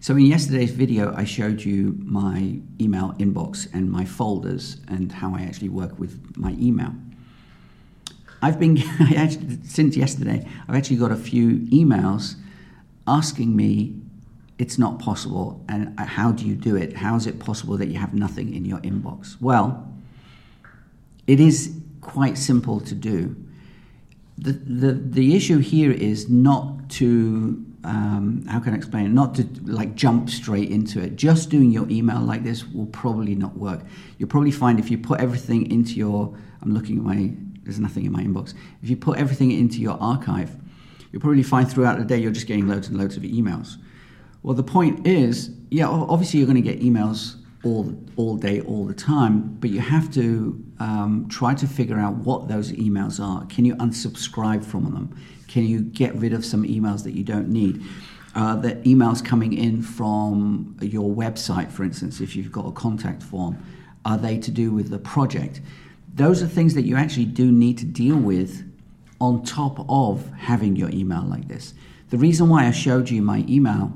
So, in yesterday's video, I showed you my email inbox and my folders and how I actually work with my email. I've been, actually, since yesterday, I've actually got a few emails asking me, it's not possible, and uh, how do you do it? How is it possible that you have nothing in your inbox? Well, it is quite simple to do. The, the, the issue here is not to um, how can I explain it? Not to like jump straight into it. Just doing your email like this will probably not work. You'll probably find if you put everything into your, I'm looking at my, there's nothing in my inbox. If you put everything into your archive, you'll probably find throughout the day you're just getting loads and loads of emails. Well, the point is, yeah, obviously you're going to get emails all all day, all the time, but you have to um, try to figure out what those emails are. Can you unsubscribe from them? Can you get rid of some emails that you don't need? Uh, the emails coming in from your website, for instance, if you've got a contact form, are they to do with the project? Those are things that you actually do need to deal with on top of having your email like this. The reason why I showed you my email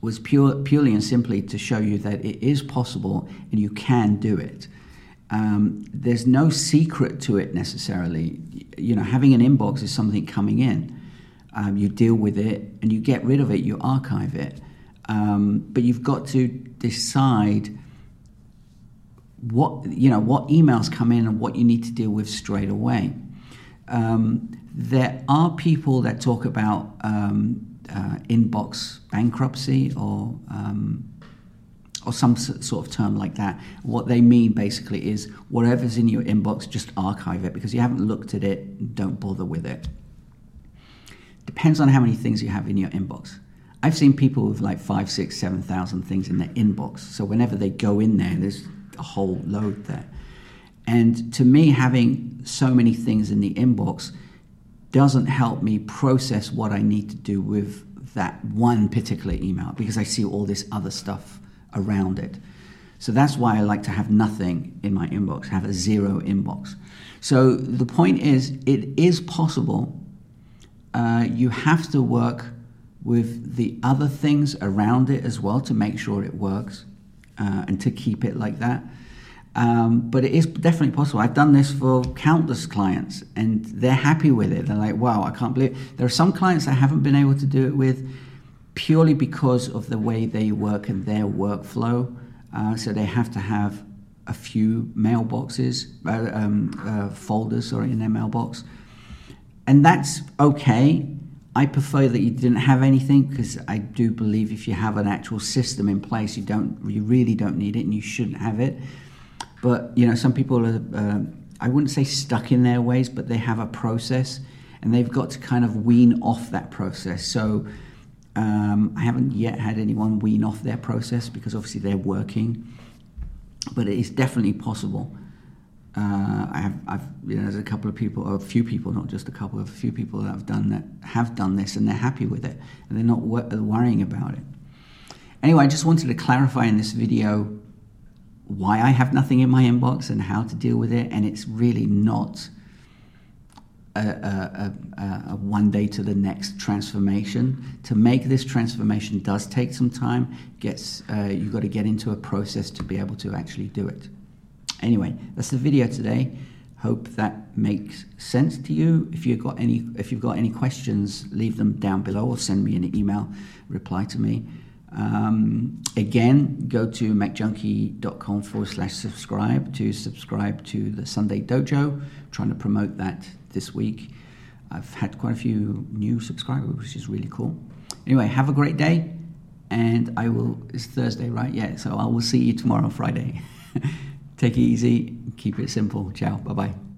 was pure, purely and simply to show you that it is possible and you can do it. Um, there's no secret to it necessarily. You know, having an inbox is something coming in. Um, you deal with it and you get rid of it, you archive it. Um, but you've got to decide what you know what emails come in and what you need to deal with straight away. Um, there are people that talk about um, uh, inbox bankruptcy or um, or some sort of term like that. What they mean basically is whatever's in your inbox, just archive it because you haven't looked at it, don't bother with it. Depends on how many things you have in your inbox. I've seen people with like five, six, seven thousand things in their inbox. So whenever they go in there, there's a whole load there. And to me, having so many things in the inbox doesn't help me process what I need to do with that one particular email because I see all this other stuff around it. So that's why I like to have nothing in my inbox, have a zero inbox. So the point is, it is possible. Uh, you have to work with the other things around it as well to make sure it works uh, and to keep it like that. Um, but it is definitely possible. I've done this for countless clients and they're happy with it. They're like, wow, I can't believe. There are some clients I haven't been able to do it with purely because of the way they work and their workflow. Uh, so they have to have a few mailboxes, uh, um, uh, folders, sorry, in their mailbox. And that's okay. I prefer that you didn't have anything because I do believe if you have an actual system in place, you don't, you really don't need it, and you shouldn't have it. But you know, some people are, uh, I wouldn't say stuck in their ways, but they have a process, and they've got to kind of wean off that process. So um, I haven't yet had anyone wean off their process because obviously they're working, but it is definitely possible. Uh, I have, I've, you know, there's a couple of people, a few people, not just a couple, of a few people that have done that, have done this, and they're happy with it, and they're not wor- worrying about it. Anyway, I just wanted to clarify in this video why I have nothing in my inbox and how to deal with it, and it's really not a, a, a, a, one day to the next transformation. To make this transformation does take some time. Gets uh, you've got to get into a process to be able to actually do it. Anyway, that's the video today. Hope that makes sense to you. If you've got any if you've got any questions, leave them down below or send me an email. Reply to me. Um, again, go to macjunkie.com forward slash subscribe to subscribe to the Sunday Dojo. Trying to promote that this week. I've had quite a few new subscribers, which is really cool. Anyway, have a great day, and I will. It's Thursday, right? Yeah, so I will see you tomorrow, Friday. Take it easy, keep it simple. Ciao, bye bye.